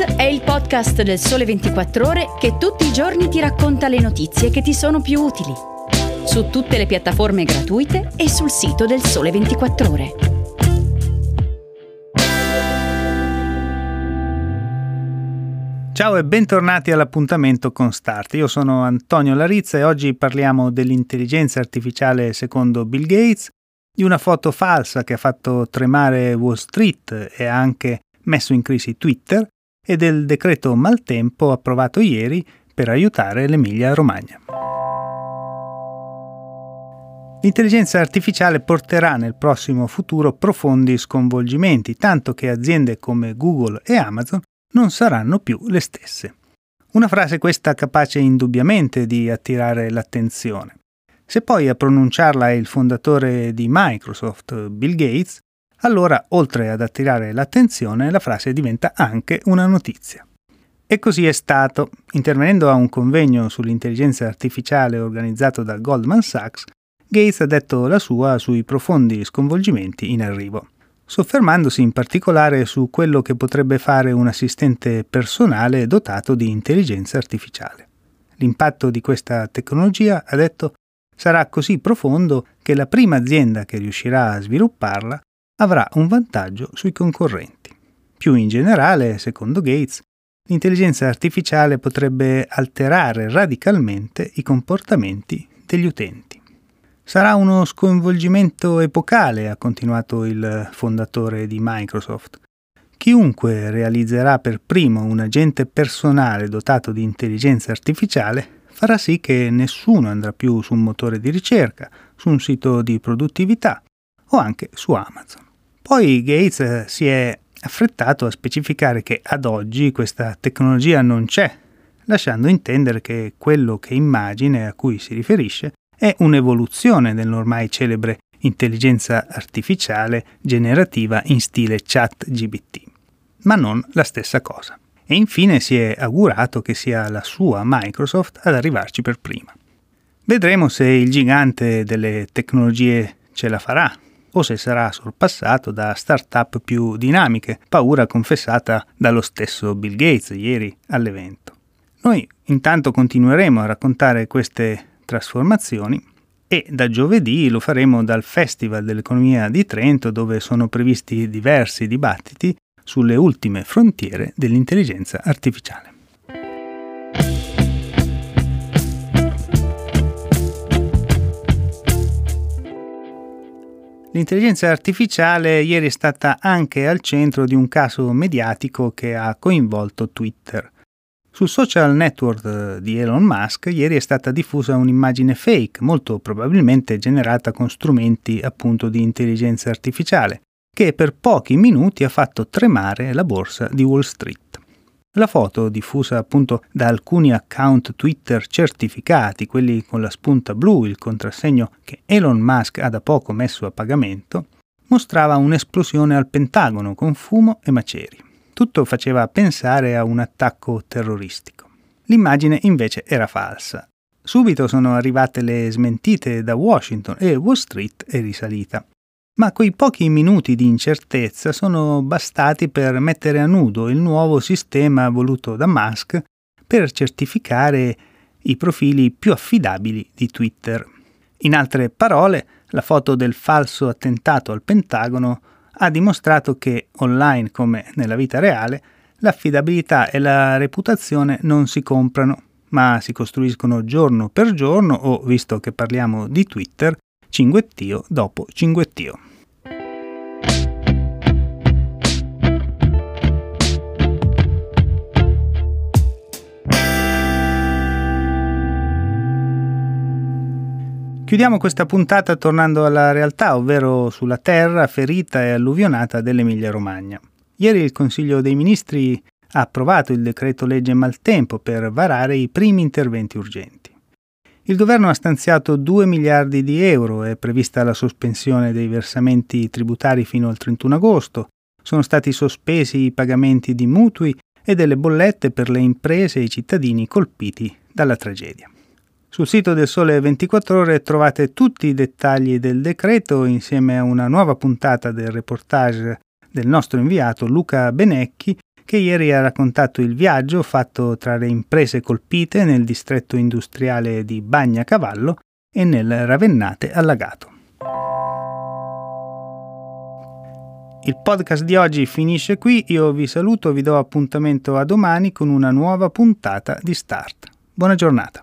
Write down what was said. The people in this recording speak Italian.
È il podcast del Sole 24 Ore che tutti i giorni ti racconta le notizie che ti sono più utili. Su tutte le piattaforme gratuite e sul sito del Sole 24 Ore. Ciao e bentornati all'appuntamento con Start. Io sono Antonio Larizza e oggi parliamo dell'intelligenza artificiale secondo Bill Gates, di una foto falsa che ha fatto tremare Wall Street e anche messo in crisi Twitter e del decreto maltempo approvato ieri per aiutare l'Emilia-Romagna. L'intelligenza artificiale porterà nel prossimo futuro profondi sconvolgimenti, tanto che aziende come Google e Amazon non saranno più le stesse. Una frase questa capace indubbiamente di attirare l'attenzione. Se poi a pronunciarla è il fondatore di Microsoft, Bill Gates, allora oltre ad attirare l'attenzione la frase diventa anche una notizia. E così è stato. Intervenendo a un convegno sull'intelligenza artificiale organizzato da Goldman Sachs, Gates ha detto la sua sui profondi sconvolgimenti in arrivo, soffermandosi in particolare su quello che potrebbe fare un assistente personale dotato di intelligenza artificiale. L'impatto di questa tecnologia, ha detto, sarà così profondo che la prima azienda che riuscirà a svilupparla avrà un vantaggio sui concorrenti. Più in generale, secondo Gates, l'intelligenza artificiale potrebbe alterare radicalmente i comportamenti degli utenti. Sarà uno sconvolgimento epocale, ha continuato il fondatore di Microsoft. Chiunque realizzerà per primo un agente personale dotato di intelligenza artificiale farà sì che nessuno andrà più su un motore di ricerca, su un sito di produttività o anche su Amazon. Poi Gates eh, si è affrettato a specificare che ad oggi questa tecnologia non c'è, lasciando intendere che quello che immagine a cui si riferisce è un'evoluzione dell'ormai celebre intelligenza artificiale generativa in stile chat GBT, ma non la stessa cosa. E infine si è augurato che sia la sua Microsoft ad arrivarci per prima. Vedremo se il gigante delle tecnologie ce la farà o se sarà sorpassato da start-up più dinamiche, paura confessata dallo stesso Bill Gates ieri all'evento. Noi intanto continueremo a raccontare queste trasformazioni e da giovedì lo faremo dal Festival dell'Economia di Trento dove sono previsti diversi dibattiti sulle ultime frontiere dell'intelligenza artificiale. L'intelligenza artificiale ieri è stata anche al centro di un caso mediatico che ha coinvolto Twitter. Sul social network di Elon Musk ieri è stata diffusa un'immagine fake, molto probabilmente generata con strumenti appunto di intelligenza artificiale, che per pochi minuti ha fatto tremare la borsa di Wall Street. La foto, diffusa appunto da alcuni account Twitter certificati, quelli con la spunta blu, il contrassegno che Elon Musk ha da poco messo a pagamento, mostrava un'esplosione al Pentagono con fumo e maceri. Tutto faceva pensare a un attacco terroristico. L'immagine invece era falsa. Subito sono arrivate le smentite da Washington e Wall Street è risalita ma quei pochi minuti di incertezza sono bastati per mettere a nudo il nuovo sistema voluto da Musk per certificare i profili più affidabili di Twitter. In altre parole, la foto del falso attentato al Pentagono ha dimostrato che, online come nella vita reale, l'affidabilità e la reputazione non si comprano, ma si costruiscono giorno per giorno o, visto che parliamo di Twitter, cinguettio dopo cinguettio. Chiudiamo questa puntata tornando alla realtà, ovvero sulla terra ferita e alluvionata dell'Emilia-Romagna. Ieri il Consiglio dei Ministri ha approvato il decreto legge maltempo per varare i primi interventi urgenti. Il governo ha stanziato 2 miliardi di euro, è prevista la sospensione dei versamenti tributari fino al 31 agosto, sono stati sospesi i pagamenti di mutui e delle bollette per le imprese e i cittadini colpiti dalla tragedia. Sul sito del Sole 24 ore trovate tutti i dettagli del decreto insieme a una nuova puntata del reportage del nostro inviato Luca Benecchi che ieri ha raccontato il viaggio fatto tra le imprese colpite nel distretto industriale di Bagnacavallo e nel Ravennate allagato. Il podcast di oggi finisce qui, io vi saluto, vi do appuntamento a domani con una nuova puntata di Start. Buona giornata.